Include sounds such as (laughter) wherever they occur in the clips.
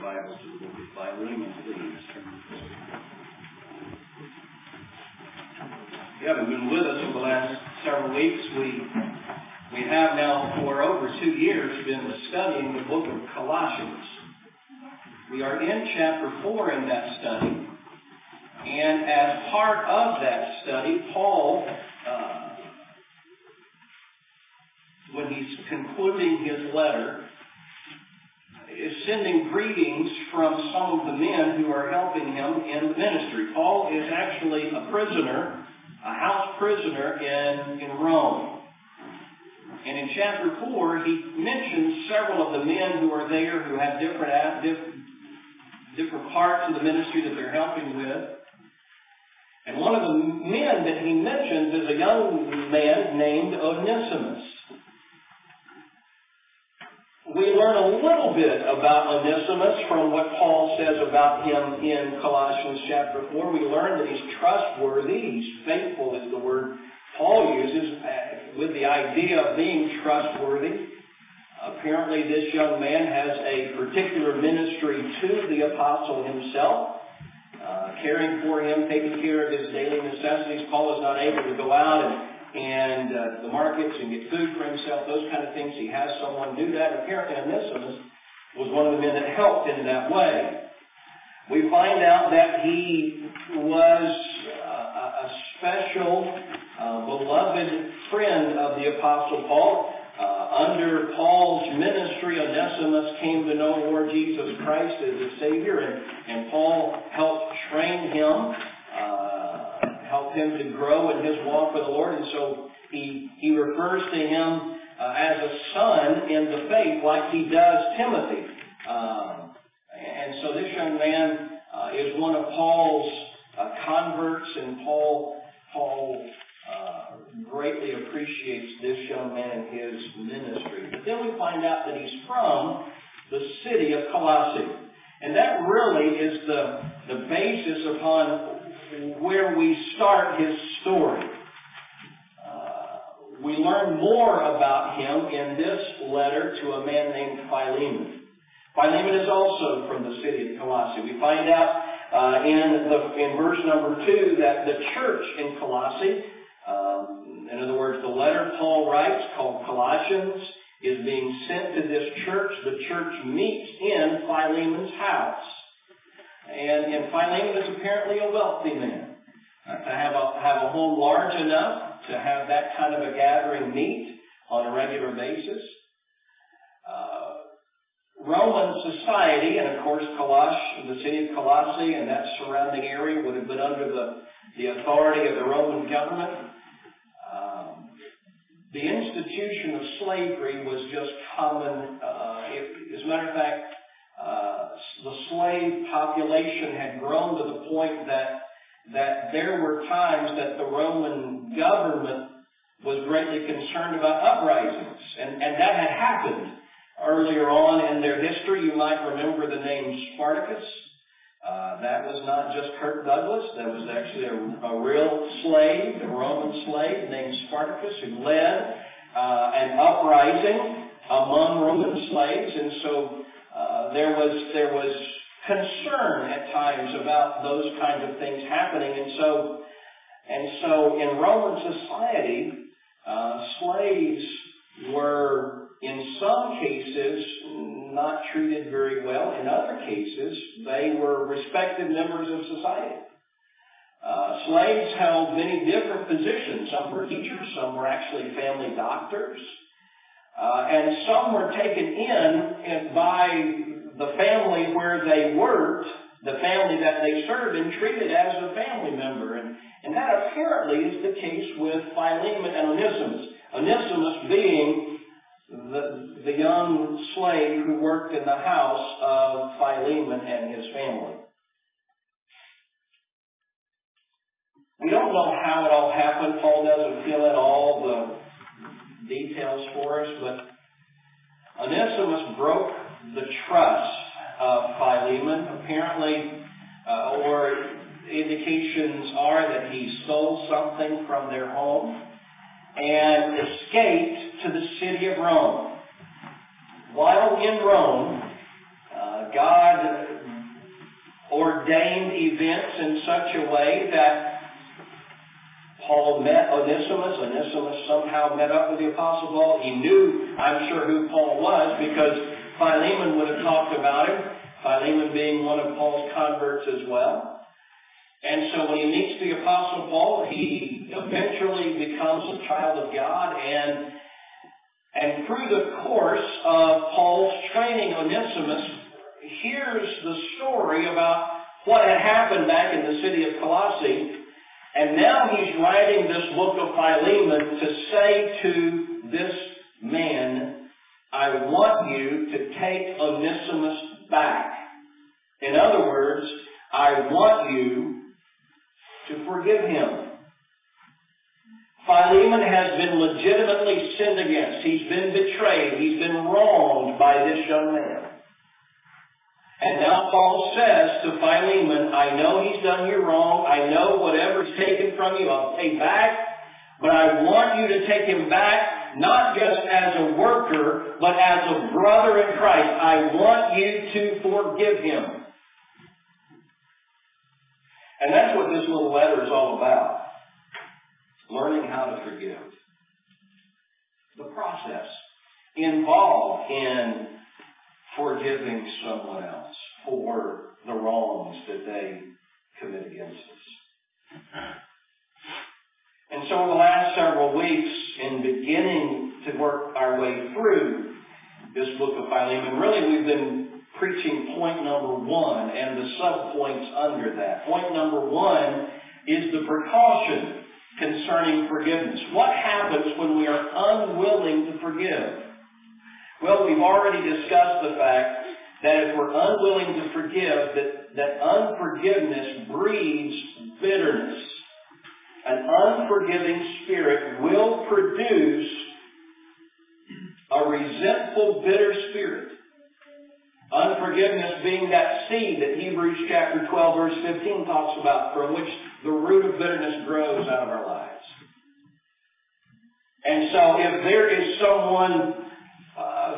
your Bibles to the book of Philemon, please. If you haven't been with us for the last several weeks, we we have now for over two years been studying the book of Colossians. We are in chapter 4 in that study, and as part of that study, Paul, uh, when he's concluding his letter, is sending greetings from some of the men who are helping him in the ministry. Paul is actually a prisoner, a house prisoner in, in Rome. And in chapter 4, he mentions several of the men who are there who have different, uh, different parts of the ministry that they're helping with. And one of the men that he mentions is a young man named Onesimus we learn a little bit about Onesimus from what Paul says about him in Colossians chapter 4. We learn that he's trustworthy, he's faithful is the word Paul uses uh, with the idea of being trustworthy. Apparently this young man has a particular ministry to the apostle himself, uh, caring for him, taking care of his daily necessities. Paul is not able to go out and and uh, the markets and get food for himself, those kind of things. He has someone do that. Apparently Onesimus was one of the men that helped in that way. We find out that he was uh, a special, uh, beloved friend of the Apostle Paul. Uh, under Paul's ministry, Onesimus came to know Lord Jesus Christ as a Savior, and, and Paul helped train him him to grow in his walk with the Lord. And so he, he refers to him uh, as a son in the faith like he does Timothy. Um, and so this young man uh, is one of Paul's uh, converts, and Paul, Paul uh, greatly appreciates this young man and his ministry. But then we find out that he's from the city of Colossae. And that really is the, the basis upon where we start his story. Uh, we learn more about him in this letter to a man named Philemon. Philemon is also from the city of Colossae. We find out uh, in, the, in verse number 2 that the church in Colossae, um, in other words, the letter Paul writes called Colossians, is being sent to this church. The church meets in Philemon's house. And, and Philemon is apparently a wealthy man. Uh, to have a, have a home large enough to have that kind of a gathering meet on a regular basis. Uh, Roman society, and of course Colossae, the city of Colossae and that surrounding area would have been under the, the authority of the Roman government. Um, the institution of slavery was just common. Uh, it, as a matter of fact, uh, the slave population had grown to the point that that there were times that the Roman government was greatly concerned about uprisings, and, and that had happened earlier on in their history. You might remember the name Spartacus. Uh, that was not just Kirk Douglas. That was actually a, a real slave, a Roman slave named Spartacus who led uh, an uprising among Roman slaves, and so uh, there was there was concern at times about those kinds of things happening, and so and so in Roman society, uh, slaves were in some cases not treated very well. In other cases, they were respected members of society. Uh, slaves held many different positions. Some were teachers, some were actually family doctors. Uh, and some were taken in by the family where they worked, the family that they served, and treated as a family member. And, and that apparently is the case with Philemon and Onesimus. Onesimus being the, the young slave who worked in the house of Philemon and his family. We don't know how it all happened. Paul doesn't fill in all the details for us, but Onesimus broke the trust of Philemon. Apparently, uh, or indications are that he stole something from their home and escaped to the city of Rome. While in Rome, uh, God ordained events in such a way that Paul met Onesimus. Onesimus somehow met up with the Apostle Paul. He knew, I'm sure, who Paul was because Philemon would have talked about him. Philemon being one of Paul's converts as well. And so when he meets the Apostle Paul, he eventually becomes a child of God and and through the course of Paul's training Onesimus, hears the story about what had happened back in the city of Colossae, and now he's writing this book of Philemon to say to this man, I want you to take Onesimus back. In other words, I want you to forgive him. Philemon has been legitimately sinned against. He's been betrayed. He's been wronged by this young man. And now Paul says to Philemon, I know he's done you wrong. I know whatever's taken from you, I'll pay back. But I want you to take him back, not just as a worker, but as a brother in Christ. I want you to forgive him. And that's what this little letter is all about. Learning how to forgive. The process involved in forgiving someone else for the wrongs that they commit against us. And so in the last several weeks, in beginning to work our way through this book of Philemon, really we've been preaching point number one and the subpoints under that. Point number one is the precaution concerning forgiveness. What happens when we are unwilling to forgive? Well, we've already discussed the fact that if we're unwilling to forgive, that, that unforgiveness breeds bitterness. An unforgiving spirit will produce a resentful, bitter spirit. Unforgiveness being that seed that Hebrews chapter 12 verse 15 talks about, from which the root of bitterness grows out of our lives. And so if there is someone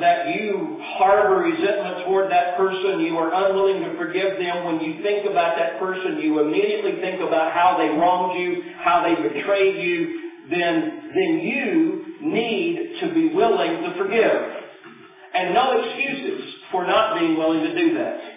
that you harbor resentment toward that person, you are unwilling to forgive them, when you think about that person, you immediately think about how they wronged you, how they betrayed you, then, then you need to be willing to forgive. And no excuses for not being willing to do that.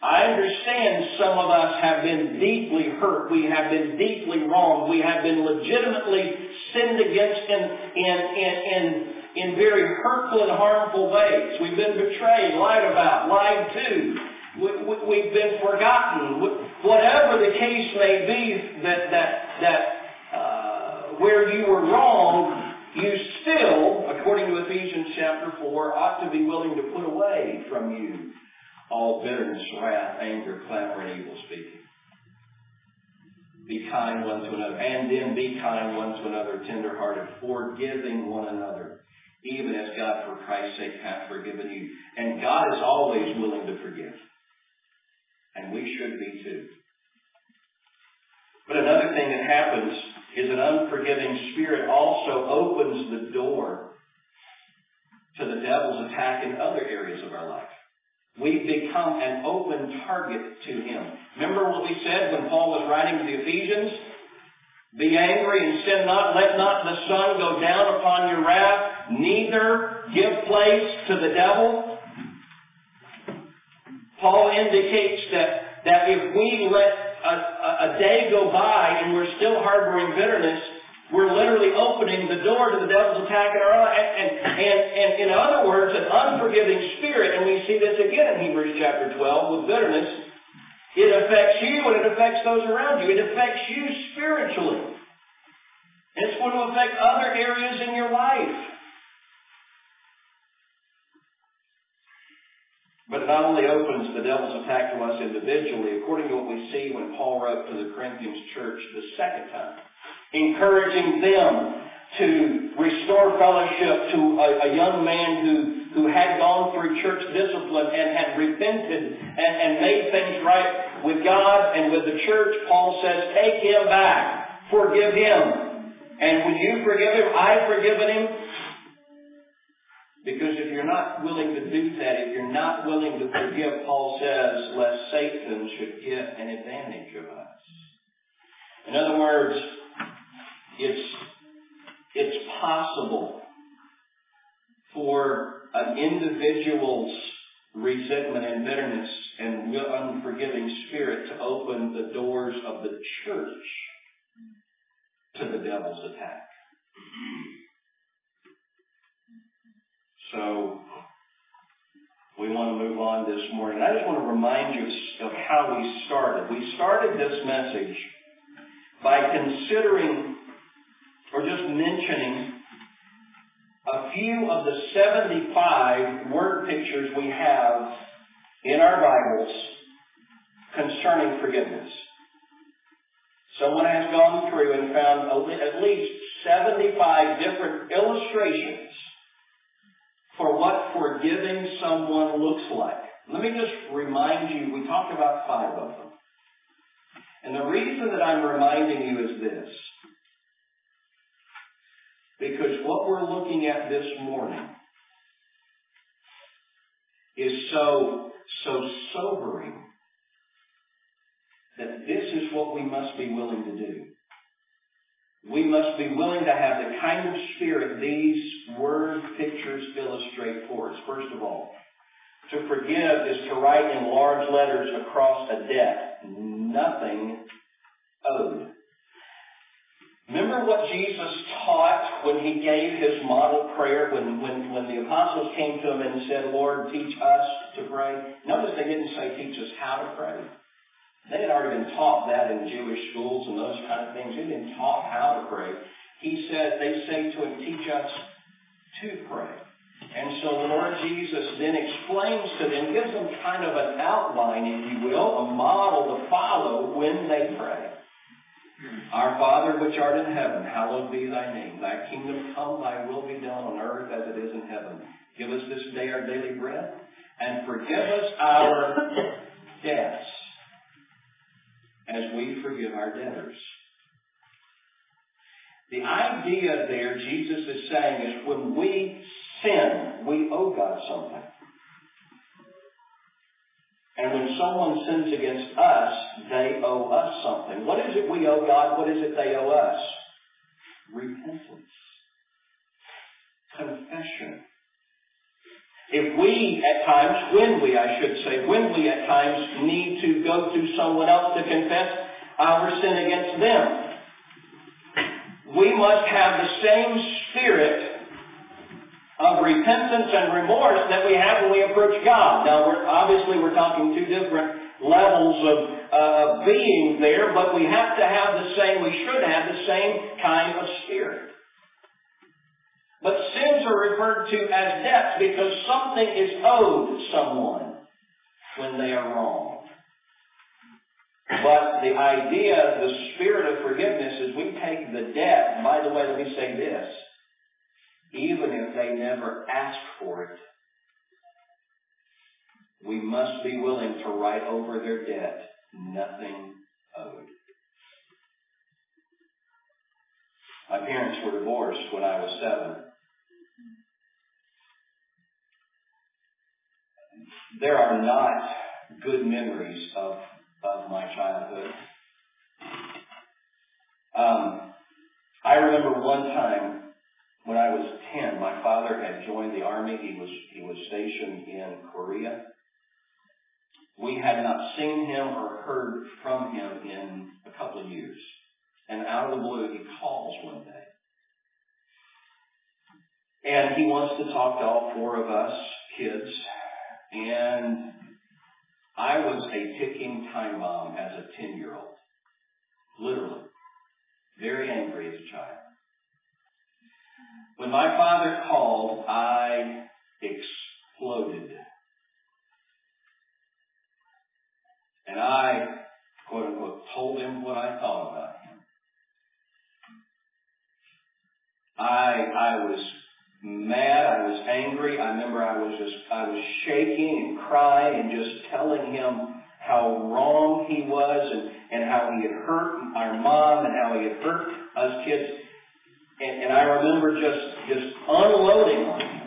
I understand some of us have been deeply hurt. We have been deeply wronged. We have been legitimately sinned against in, in, in, in in very hurtful and harmful ways. We've been betrayed, lied about, lied to. We, have been forgotten. Whatever the case may be that, that, that uh, where you were wrong, you still, according to Ephesians chapter 4, ought to be willing to put away from you all bitterness, wrath, anger, clamor, and evil speaking. Be kind one to another, and then be kind one to another, tenderhearted, forgiving one another, even as God for Christ's sake hath forgiven you. And God is always willing to forgive. And we should be too. But another thing that happens is an unforgiving spirit also opens the door to the devil's attack in other areas of our life. We become an open target to him. Remember what we said when Paul was writing to the Ephesians? Be angry and sin not. Let not the sun go down upon your wrath. Neither give place to the devil. Paul indicates that, that if we let a, a, day go by and we're still harboring bitterness, we're literally opening the door to the devil's attack in our life. And, and, and in other words, an unforgiving spirit, and we see this again in Hebrews chapter 12 with bitterness, it affects you and it affects those around you. It affects you spiritually. It's going to affect other areas in your life. But it not only opens the devil's attack to us individually, according to what we see when Paul wrote to the Corinthians church the second time, encouraging them to restore fellowship to a, a young man who who had gone through church discipline and had repented and, and made things right with God and with the church, Paul says, take him back. Forgive him. And when you forgive him, I've forgiven him. Because if you're not willing to do that, if you're not willing to forgive, Paul says, lest Satan should get an advantage of us. In other words, it's, it's possible for an individual's resentment and bitterness and unforgiving spirit to open the doors of the church to the devil's attack. So, we want to move on this morning. I just want to remind you of how we started. We started this message by considering or just mentioning a few of the 75 word pictures we have in our Bibles concerning forgiveness. Someone has gone through and found at least 75 different illustrations for what forgiving someone looks like. Let me just remind you, we talked about five of them. And the reason that I'm reminding you is this. Because what we're looking at this morning is so, so sobering that this is what we must be willing to do. We must be willing to have the kind of spirit these word pictures illustrate for us. First of all, to forgive is to write in large letters across a debt. Nothing owed. Remember what Jesus taught when he gave his model prayer, when, when, when the apostles came to him and said, Lord, teach us to pray? Notice they didn't say, teach us how to pray. They had already been taught that in Jewish schools and those kind of things. They'd been taught how to pray. He said, they say to him, teach us to pray. And so the Lord Jesus then explains to them, gives them kind of an outline, if you will, a model to follow when they pray. Our Father which art in heaven, hallowed be thy name. Thy kingdom come, thy will be done on earth as it is in heaven. Give us this day our daily bread, and forgive us our debts as we forgive our debtors. The idea there, Jesus is saying, is when we sin, we owe God something. And when someone sins against us, they owe us something. What is it we owe God? What is it they owe us? Repentance. Confession. If we at times, when we, I should say, when we at times need to go to someone else to confess our sin against them, we must have the same spirit of repentance and remorse that we have when we approach God. Now, we're, obviously, we're talking two different levels of uh, being there, but we have to have the same, we should have the same kind of spirit. But sins are referred to as debts because something is owed someone when they are wrong. But the idea, the spirit of forgiveness is we take the debt. By the way, let me say this even if they never ask for it. We must be willing to write over their debt, nothing owed. My parents were divorced when I was seven. There are not good memories of, of my childhood. Um, I remember one time when I was 10, my father had joined the army. He was, he was stationed in Korea. We had not seen him or heard from him in a couple of years. And out of the blue, he calls one day. And he wants to talk to all four of us kids. And I was a ticking time bomb as a 10 year old. Literally. Very angry as a child. When my father called, I exploded. And I, quote unquote, told him what I thought about him. I, I was mad, I was angry. I remember I was just, I was shaking and crying and just telling him how wrong he was and, and how he had hurt our mom and how he had hurt us kids. And, and I remember just, just unloading on him.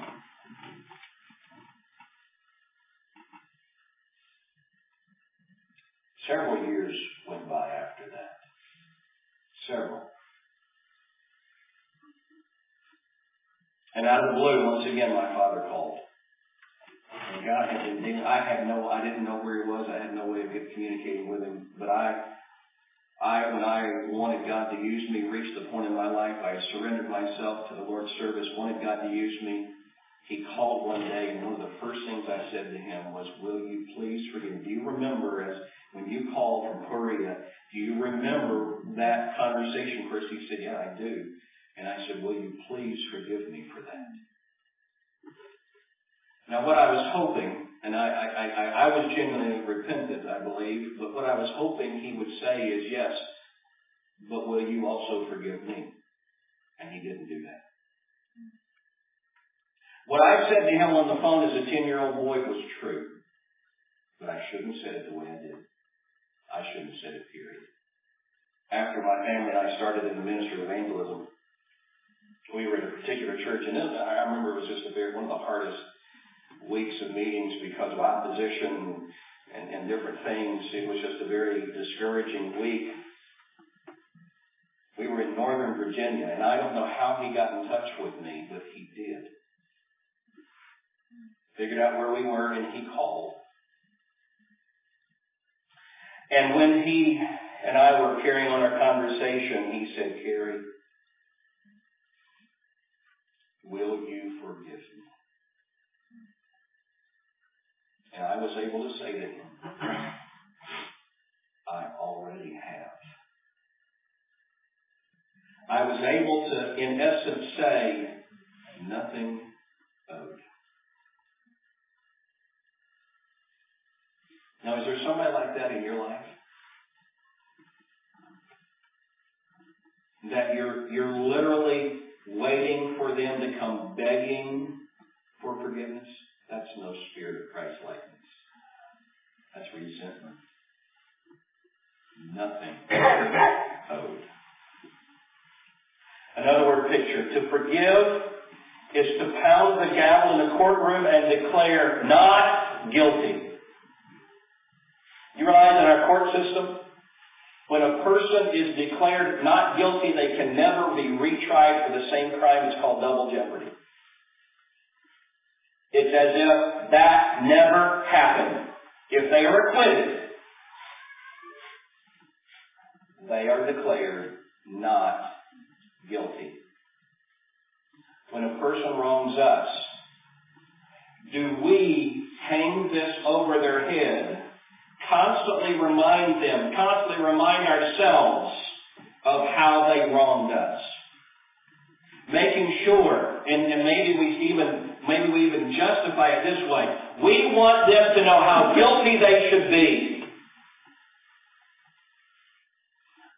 Several years went by after that. Several. And out of the blue, once again, my father called. And God had been. I had no, I didn't know where he was. I had no way of communicating with him. But I I, when I wanted God to use me, reached the point in my life I surrendered myself to the Lord's service, wanted God to use me. He called one day, and one of the first things I said to him was, "Will you please forgive? Me? Do you remember as when you called from Korea? Do you remember that conversation, Chris?" He said, "Yeah, I do." And I said, "Will you please forgive me for that?" Now, what I was hoping, and I, I, I, I was genuinely repentant, I believe, but what I was hoping he would say is, yes, but will you also forgive me? And he didn't do that. What I said to him on the phone as a 10-year-old boy was true. But I shouldn't have said it the way I did. I shouldn't have said it, period. After my family and I started in the ministry of evangelism, we were in a particular church, and I remember it was just a very, one of the hardest weeks of meetings because of opposition and, and different things. It was just a very discouraging week. We were in Northern Virginia, and I don't know how he got in touch with me, but he did. Figured out where we were, and he called. And when he and I were carrying on our conversation, he said, Kerry, will you forgive me? And I was able to say to him, I already have. I was able to, in essence, say, nothing owed. Now, is there somebody like that in your life? That you're, you're literally waiting for them to come begging for forgiveness? That's no spirit of Christ likeness. That's resentment. Nothing owed. Another word picture. To forgive is to pound the gavel in the courtroom and declare not guilty. You realize in our court system, when a person is declared not guilty, they can never be retried for the same crime. It's called double jeopardy. It's as if that never happened. If they are acquitted, they are declared not guilty. When a person wrongs us, do we hang this over their head, constantly remind them, constantly remind ourselves of how they wronged us? Making sure, and, and maybe we even Maybe we even justify it this way. We want them to know how guilty they should be.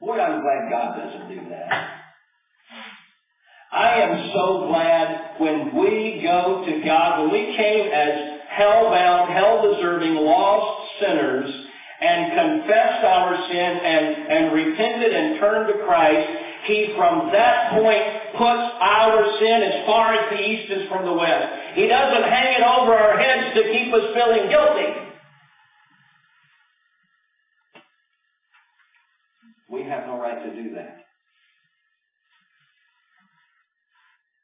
Boy, I'm glad God doesn't do that. I am so glad when we go to God, when we came as hell-bound, hell-deserving, lost sinners and confessed our sin and, and repented and turned to Christ, he from that point puts our sin as far as the east is from the west. He doesn't hang it over our heads to keep us feeling guilty. We have no right to do that.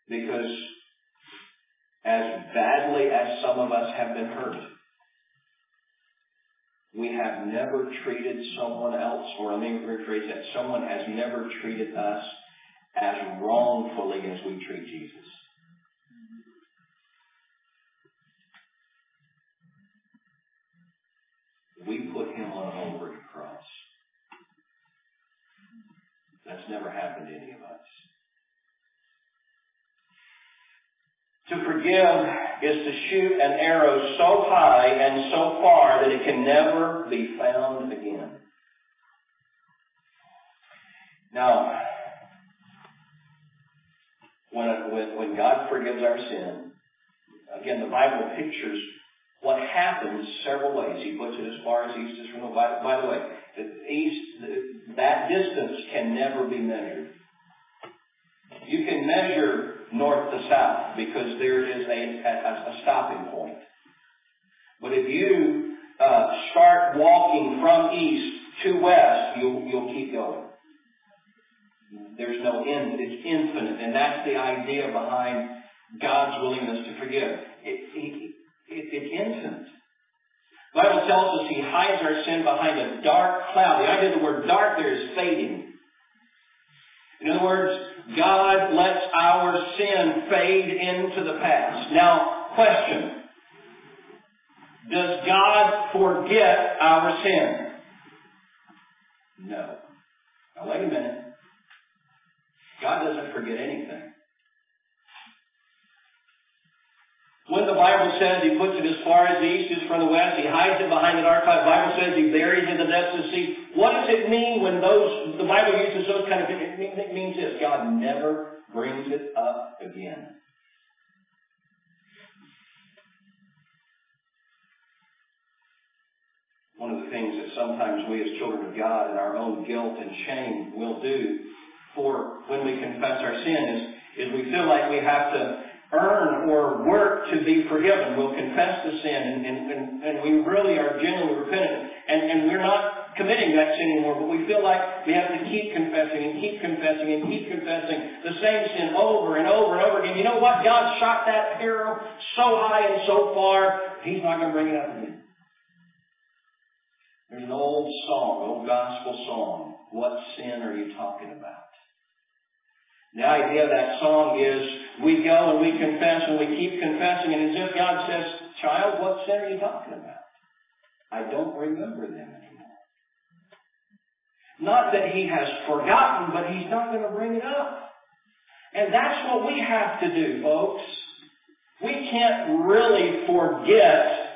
Because as badly as some of us have been hurt, we have never treated someone else, or let me rephrase that, someone has never treated us as wrongfully as we treat Jesus. We put him on a Holbrook cross. That's never happened to any of us. To forgive is to shoot an arrow so high and so far that it can never be found again. Now, when, when, when God forgives our sin, again, the Bible pictures what happens several ways. He puts it as far as east is from the west. By the way, the east, that distance can never be measured. You can measure north to south because there is a, a, a stopping point. But if you uh, start walking from east to west, you'll, you'll keep going. There's no end. It's infinite. And that's the idea behind God's willingness to forgive. It, it, it, it's infinite. The Bible tells us He hides our sin behind a dark cloud. The idea of the word dark there is fading. In other words, God lets our sin fade into the past. Now, question. Does God forget our sin? No. Now wait a minute. God doesn't forget anything. When the Bible says he puts it as far as the east is from the west, he hides it behind an archive. The Bible says he buries it in the depths of the sea. What does it mean when those, the Bible uses those kind of things? It means this. God never brings it up again. One of the things that sometimes we as children of God in our own guilt and shame will do for when we confess our sin is, is we feel like we have to earn or work to be forgiven. We'll confess the sin and, and, and, and we really are genuinely repentant. And, and we're not committing that sin anymore, but we feel like we have to keep confessing and keep confessing and keep confessing the same sin over and over and over again. You know what? God shot that arrow so high and so far, He's not going to bring it up again. There's an old song, old gospel song. What sin are you talking about? The idea of that song is we go and we confess and we keep confessing and as if God says, child, what sin are you talking about? I don't remember them anymore. Not that he has forgotten, but he's not going to bring it up. And that's what we have to do, folks. We can't really forget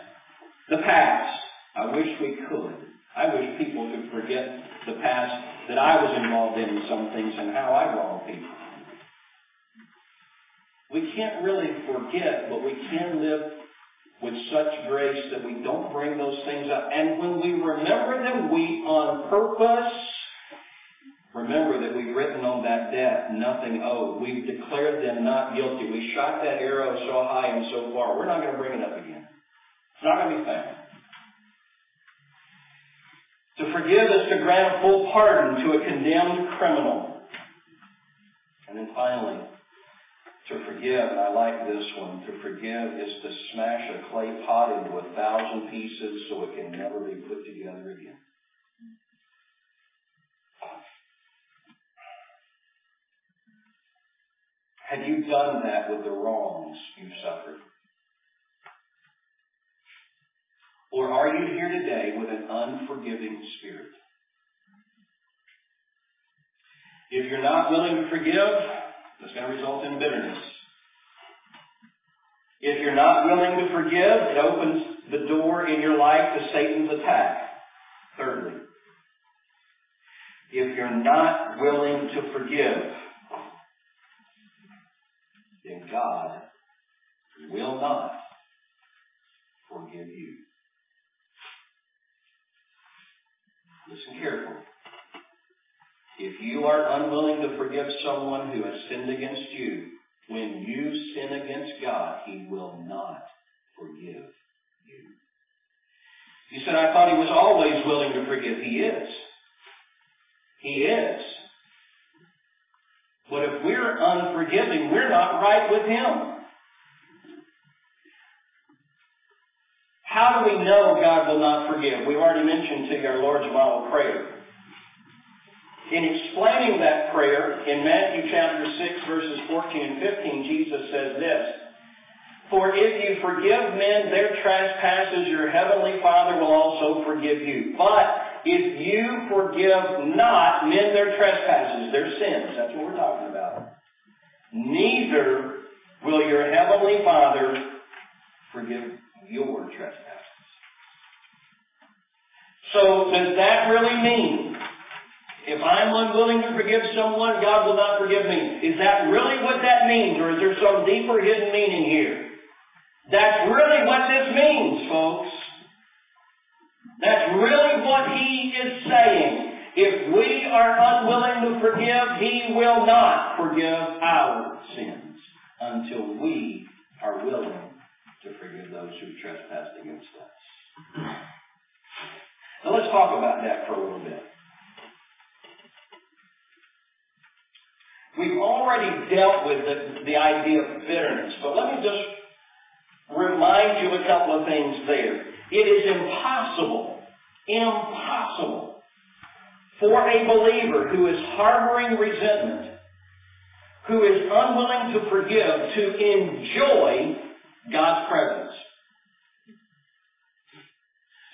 the past. I wish we could. I wish people could forget the past that I was involved in some things and how I wronged people. We can't really forget, but we can live with such grace that we don't bring those things up. And when we remember them, we on purpose remember that we've written on that debt nothing owed. We've declared them not guilty. We shot that arrow so high and so far. We're not going to bring it up again. It's not going to be found. To forgive is to grant full pardon to a condemned criminal. And then finally, to forgive, and I like this one, to forgive is to smash a clay pot into a thousand pieces so it can never be put together again. Have you done that with the wrongs you've suffered? Or are you here today with an unforgiving spirit? If you're not willing to forgive, it's going to result in bitterness. If you're not willing to forgive, it opens the door in your life to Satan's attack. Thirdly, if you're not willing to forgive, then God will not forgive you. Listen carefully. If you are unwilling to forgive someone who has sinned against you, when you sin against God, He will not forgive you. You said, I thought He was always willing to forgive. He is. He is. But if we're unforgiving, we're not right with Him. How do we know God will not forgive? We've already mentioned to you our Lord's model prayer. In explaining that prayer, in Matthew chapter 6, verses 14 and 15, Jesus says this, For if you forgive men their trespasses, your heavenly Father will also forgive you. But if you forgive not men their trespasses, their sins, that's what we're talking about, neither will your heavenly Father forgive your trespasses. So does that really mean if I'm unwilling to forgive someone, God will not forgive me. Is that really what that means, or is there some deeper hidden meaning here? That's really what this means, folks. That's really what he is saying. If we are unwilling to forgive, he will not forgive our sins until we are willing to forgive those who trespass against us. Now let's talk about that for a little bit. We've already dealt with the, the idea of bitterness, but let me just remind you a couple of things there. It is impossible, impossible for a believer who is harboring resentment, who is unwilling to forgive, to enjoy God's presence.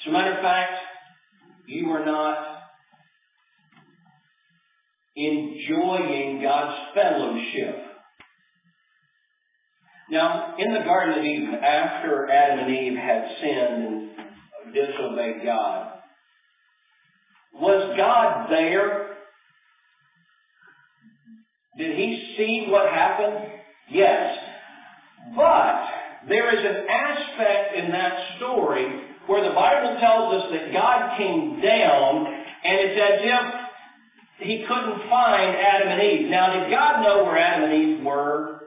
As a matter of fact, you are not enjoying God's fellowship. Now, in the Garden of Eden, after Adam and Eve had sinned and disobeyed God, was God there? Did he see what happened? Yes. But there is an aspect in that story where the Bible tells us that God came down and it's as if he couldn't find Adam and Eve. Now, did God know where Adam and Eve were?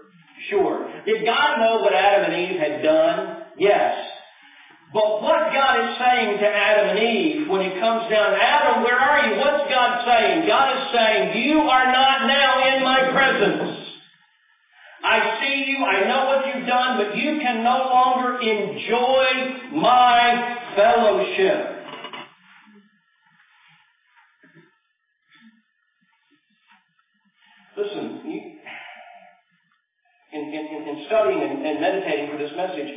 Sure. Did God know what Adam and Eve had done? Yes. But what God is saying to Adam and Eve when he comes down, Adam, where are you? What's God saying? God is saying, you are not now in my presence. I see you, I know what you've done, but you can no longer enjoy my fellowship. Listen, you, in, in, in studying and, and meditating for this message,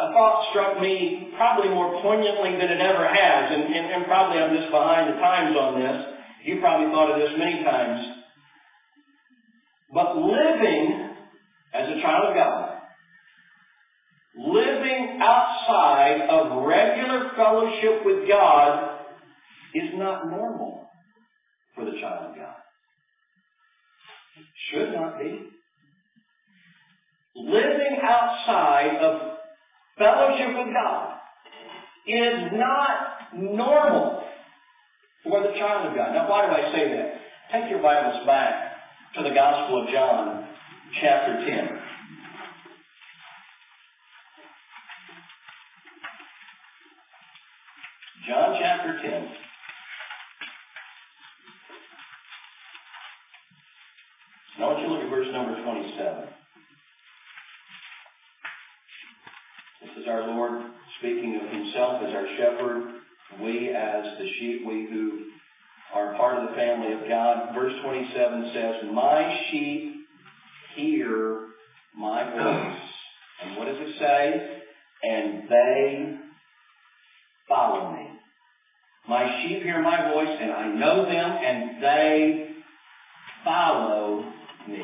a thought struck me probably more poignantly than it ever has, and, and, and probably I'm just behind the times on this. You probably thought of this many times. But living as a child of God, living outside of regular fellowship with God is not normal for the child of God. Should not be. Living outside of fellowship with God is not normal for the child of God. Now, why do I say that? Take your Bibles back to the Gospel of John, chapter 10. John chapter 10. Now, I want you to look at verse number 27. This is our Lord speaking of himself as our shepherd, we as the sheep, we who are part of the family of God. Verse 27 says, My sheep hear my voice. And what does it say? And they follow me. My sheep hear my voice, and I know them, and they follow me.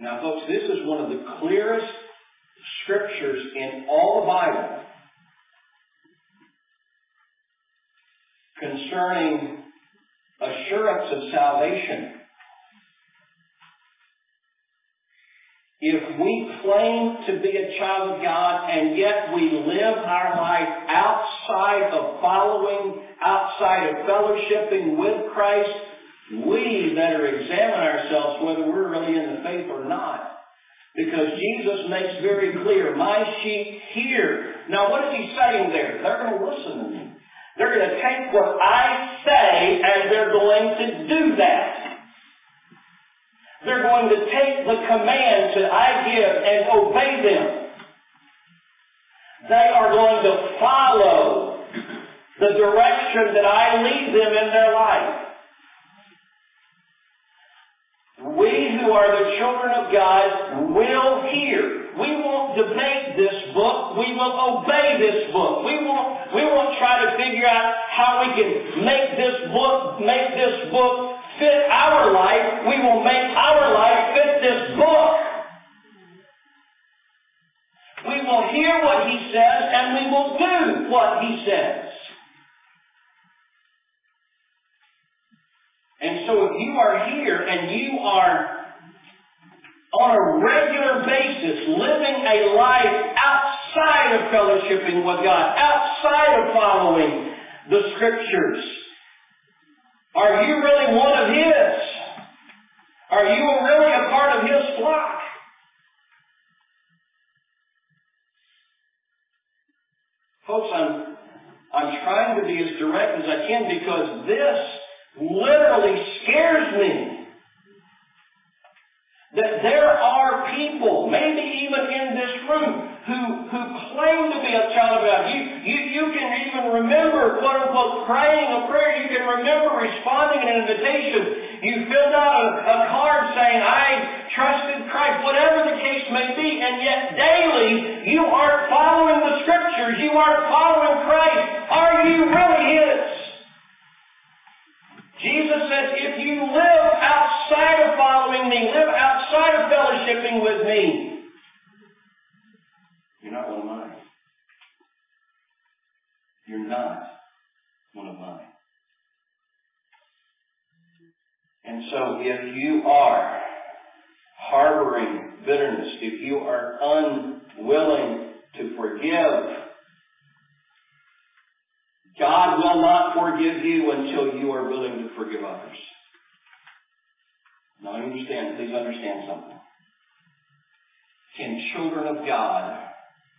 Now, folks, this is one of the clearest scriptures in all the Bible concerning assurance of salvation. If we claim to be a child of God and yet we live our life outside of following, outside of fellowshipping with Christ, we better examine ourselves whether we're really in the faith or not. Because Jesus makes very clear, my sheep hear. Now what is he saying there? They're going to listen to me. They're going to take what I say and they're going to do that. They're going to take the commands that I give and obey them. They are going to follow the direction that I lead them in their life. We who are the children of God will hear. We won't debate this book. We will obey this book. We won't, we won't try to figure out how we can make this book, make this book fit our life. We will make our life fit this book. We will hear what he says and we will do what he says. And so if you are here and you are on a regular basis living a life outside of fellowshipping with God, outside of following the scriptures, are you really one of His? Are you really a part of His flock? Folks, I'm, I'm trying to be as direct as I can because this literally scares me. That there are people, maybe even in this room, who, who claim to be a child of God. You, you, you can even remember, quote unquote, praying a prayer. You can remember responding an invitation. You filled out a, a card saying, I trusted Christ, whatever the case may be, and yet daily you aren't following the scriptures. You aren't following Christ. Are you really His? Jesus says, if you live outside of following me, live outside of fellowshipping with me, you're not one of mine. You're not one of mine. And so if you are harboring bitterness, if you are unwilling to forgive, God will not forgive you until you are willing to forgive others. Now I understand, please understand something. Can children of God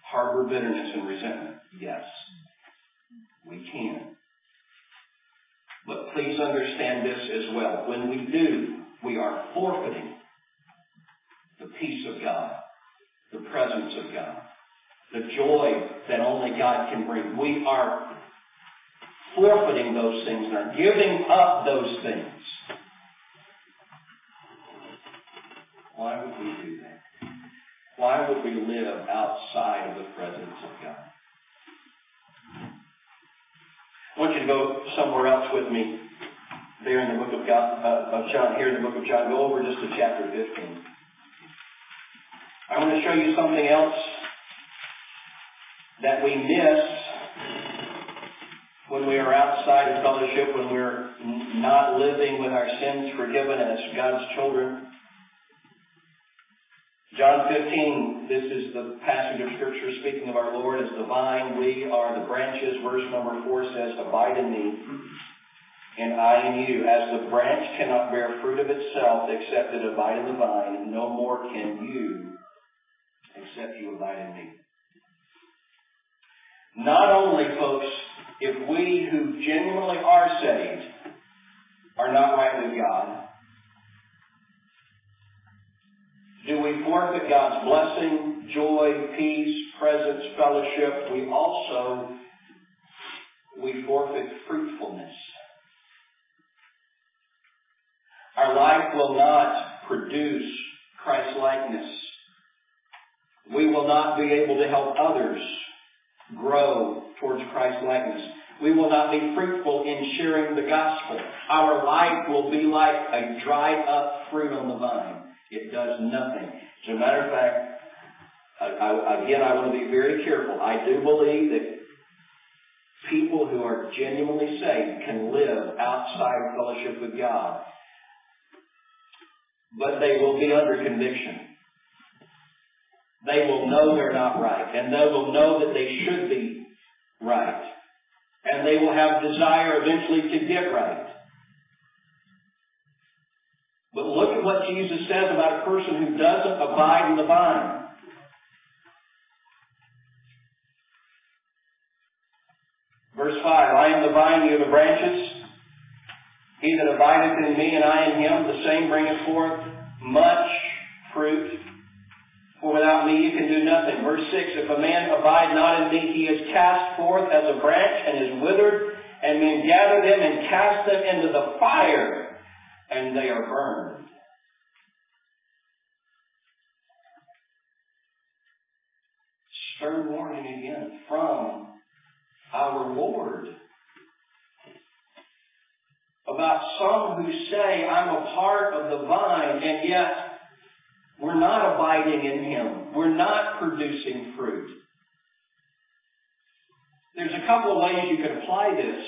harbor bitterness and resentment? Yes. We can. But please understand this as well. When we do, we are forfeiting the peace of God, the presence of God, the joy that only God can bring. We are forfeiting those things and are giving up those things. Why would we do that? Why would we live outside of the presence of God? I want you to go somewhere else with me. There in the book of, God, uh, of John, here in the book of John, go over just to chapter 15. I want to show you something else that we miss when we are outside of fellowship, when we're not living with our sins forgiven as God's children. John 15, this is the passage of Scripture speaking of our Lord as the vine. We are the branches. Verse number 4 says, Abide in me, and I in you. As the branch cannot bear fruit of itself except it abide in the vine, no more can you except you abide in me. Not only, folks, if we who genuinely are saved are not right with God, do we forfeit God's blessing, joy, peace, presence, fellowship? We also, we forfeit fruitfulness. Our life will not produce Christ-likeness. We will not be able to help others grow towards Christ likeness. We will not be fruitful in sharing the gospel. Our life will be like a dried up fruit on the vine. It does nothing. As a matter of fact, I, I, again, I want to be very careful. I do believe that people who are genuinely saved can live outside fellowship with God. But they will be under conviction. They will know they're not right, and they will know that they should be right. And they will have desire eventually to get right. But look at what Jesus says about a person who doesn't abide in the vine. Verse 5, I am the vine, you are the branches. He that abideth in me and I in him, the same bringeth forth much fruit. For without me you can do nothing. Verse 6, If a man abide not in me, he is cast forth as a branch and is withered, and men gather them and cast them into the fire, and they are burned. Stern warning again from our Lord about some who say, I'm a part of the vine, and yet we're not abiding in Him. We're not producing fruit. There's a couple of ways you can apply this.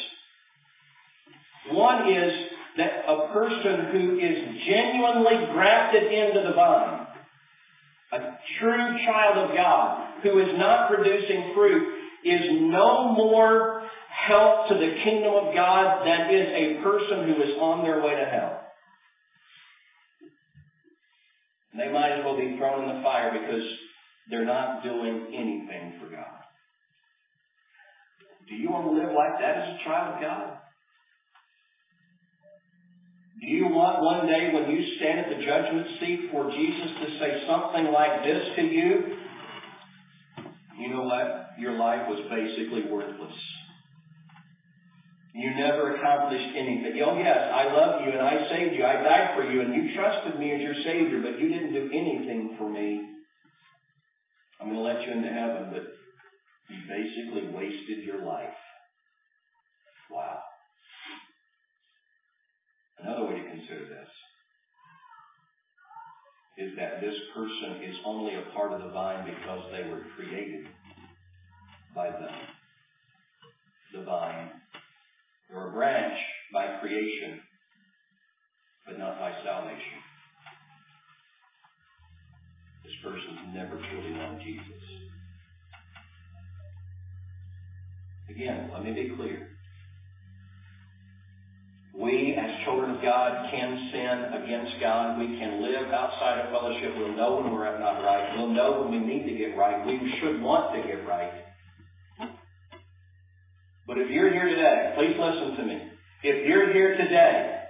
One is that a person who is genuinely grafted into the vine, a true child of God, who is not producing fruit, is no more help to the kingdom of God than is a person who is on their way to hell. They might as well be thrown in the fire because they're not doing anything for God. Do you want to live like that as a child of God? Do you want one day when you stand at the judgment seat for Jesus to say something like this to you? You know what? Your life was basically worthless. You never accomplished anything. Oh yes, I love you and I saved you. I died for you and you trusted me as your Savior, but you didn't do anything for me. I'm going to let you into heaven, but you basically wasted your life. Wow. Another way to consider this is that this person is only a part of the vine because they were created by the, the vine. They're a branch by creation, but not by salvation. This person's never truly known Jesus. Again, let me be clear. We, as children of God, can sin against God. We can live outside of fellowship. We'll know when we're not right. We'll know when we need to get right. We should want to get right. But if you're here today, please listen to me. If you're here today,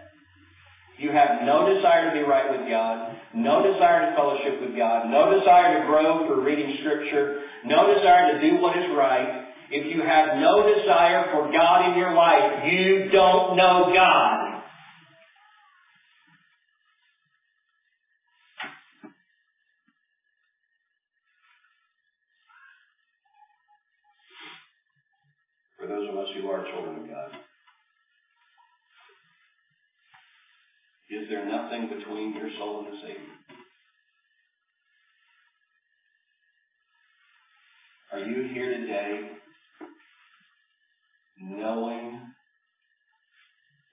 you have no desire to be right with God, no desire to fellowship with God, no desire to grow for reading Scripture, no desire to do what is right, if you have no desire for God in your life, you don't know God. For those of us who are children of God, is there nothing between your soul and the Savior? Are you here today knowing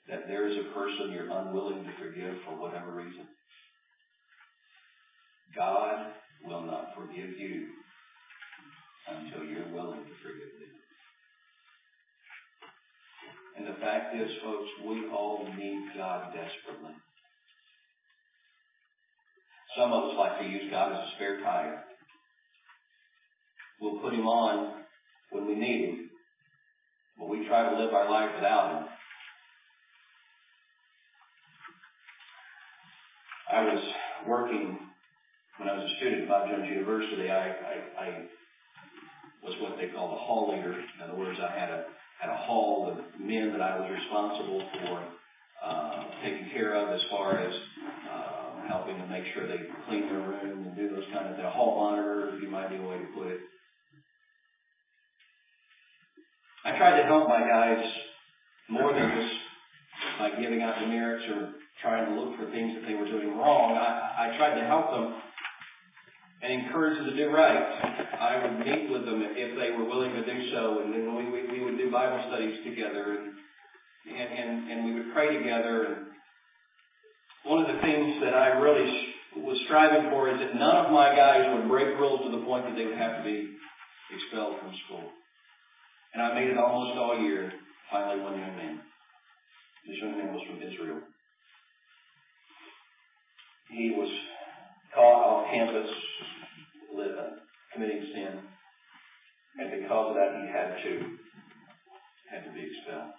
that there is a person you're unwilling to forgive for whatever reason. God will not forgive you until you're willing to forgive them. And the fact is, folks, we all need God desperately. Some of us like to use God as a spare tire. We'll put him on when we need him, but we try to live our life without Him. I was working when I was a student at Bob Jones University. I, I, I was what they call a hall leader. In other words, I had a had a hall of men that I was responsible for uh, taking care of as far as uh, helping to make sure they clean their room and do those kind of things. A hall monitor, might be a way to put it. I tried to help my guys more than just by giving out demerits or trying to look for things that they were doing wrong. I, I tried to help them and encourage them to do right. I would meet with them if they were willing to do so, and then we, we, we would Bible studies together, and, and, and, and we would pray together. And one of the things that I really was striving for is that none of my guys would break rules to the point that they would have to be expelled from school. And I made it almost all year. Finally, one young man. This young man was from Israel. He was caught off campus committing sin, and because of that, he had to had to be expelled.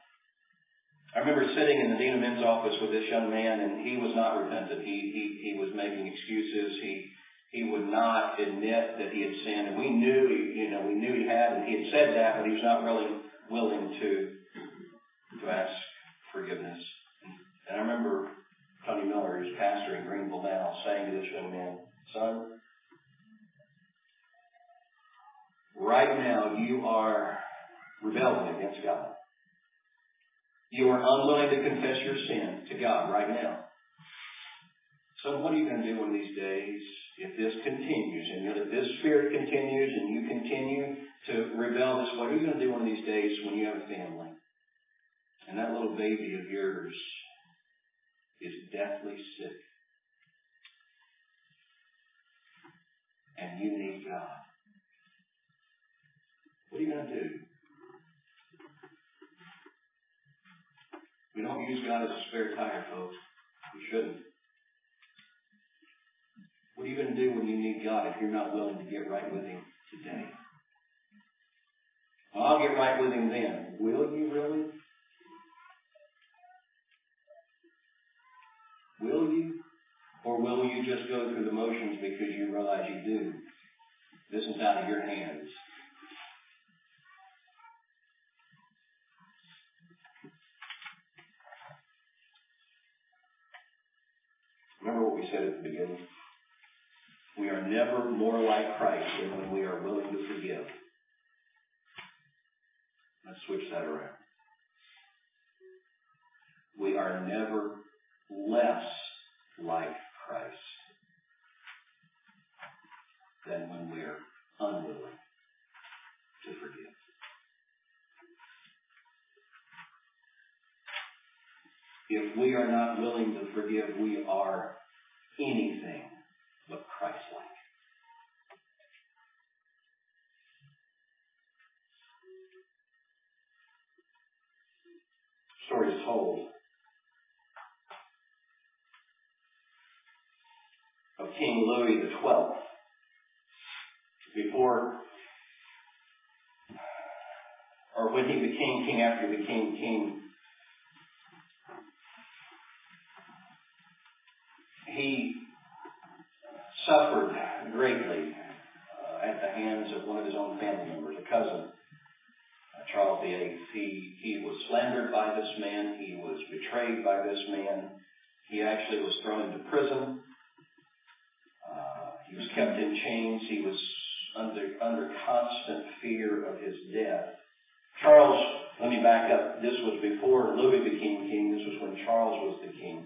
I remember sitting in the dean of men's office with this young man, and he was not repentant. He he he was making excuses. He he would not admit that he had sinned. And we knew, he you know, we knew he had, and he had said that, but he was not really willing to to ask forgiveness. And I remember Tony Miller, who's pastor in Greenville now, saying to this young man, "Son, right now you are rebelling against God. You are unwilling to confess your sin to God right now. So what are you going to do of these days if this continues and if this spirit continues and you continue to rebel this way, what are you going to do one of these days when you have a family and that little baby of yours is deathly sick and you need God? What are you going to do? We don't use God as a spare tire, folks. We shouldn't. What are you going to do when you need God if you're not willing to get right with Him today? Well, I'll get right with Him then. Will you really? Will you? Or will you just go through the motions because you realize you do? This is out of your hands. Said at the beginning? We are never more like Christ than when we are willing to forgive. Let's switch that around. We are never less like Christ than when we're unwilling to forgive. If we are not willing to forgive, we are anything but Christ-like. Story is told of King Louis XII before or when he became king after he became king he suffered greatly uh, at the hands of one of his own family members, a cousin, uh, Charles VIII. He, he was slandered by this man. He was betrayed by this man. He actually was thrown into prison. Uh, he was kept in chains. He was under, under constant fear of his death. Charles, let me back up. This was before Louis became king. This was when Charles was the king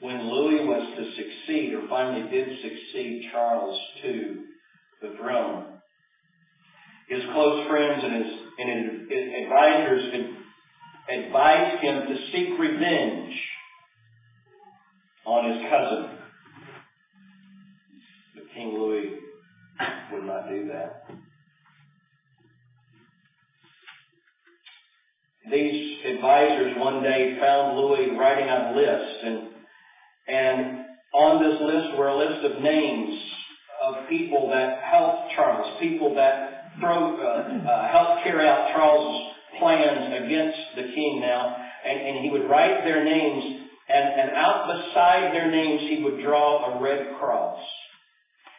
when Louis was to succeed, or finally did succeed Charles to the throne, his close friends and his, and his advisors advised him to seek revenge on his cousin. But King Louis would not do that. These advisors one day found Louis writing on a list and and on this list were a list of names of people that helped Charles, people that uh, uh, helped carry out Charles's plans against the king now. And, and he would write their names, and, and out beside their names he would draw a red cross.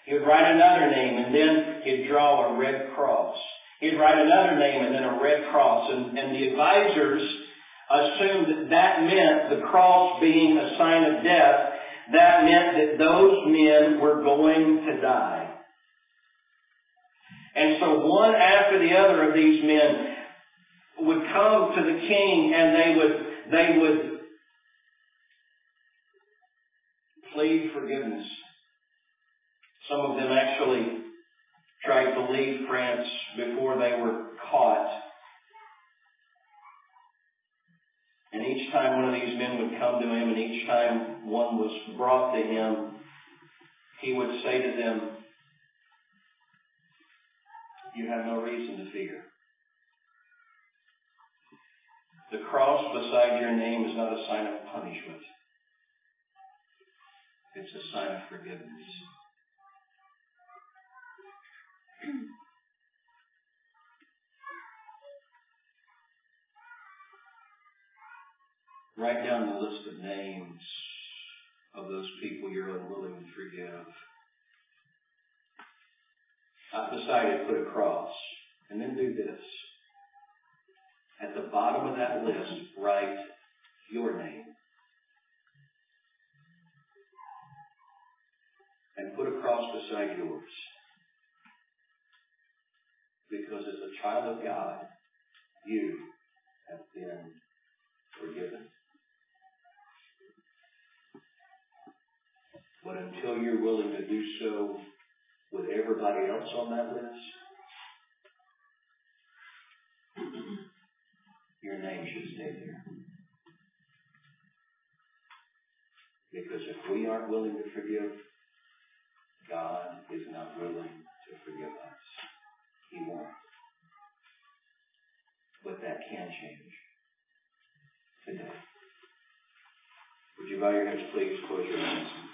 He would write another name, and then he'd draw a red cross. He'd write another name, and then a red cross. And, and the advisors assumed that that meant the cross being a sign of death, that meant that those men were going to die. And so one after the other of these men would come to the king and they would, they would plead forgiveness. Some of them actually tried to leave France before they were caught. And each time one of these men would come to him, and each time one was brought to him, he would say to them, You have no reason to fear. The cross beside your name is not a sign of punishment. It's a sign of forgiveness. (clears throat) Write down the list of names of those people you're unwilling to forgive. I've decided to put a cross. And then do this. At the bottom of that list, write your name. And put a cross beside yours. Because as a child of God, you have been forgiven. But until you're willing to do so with everybody else on that list, your name should stay there. Because if we aren't willing to forgive, God is not willing to forgive us. He won't. But that can change today. Would you bow your heads, please? Close your eyes.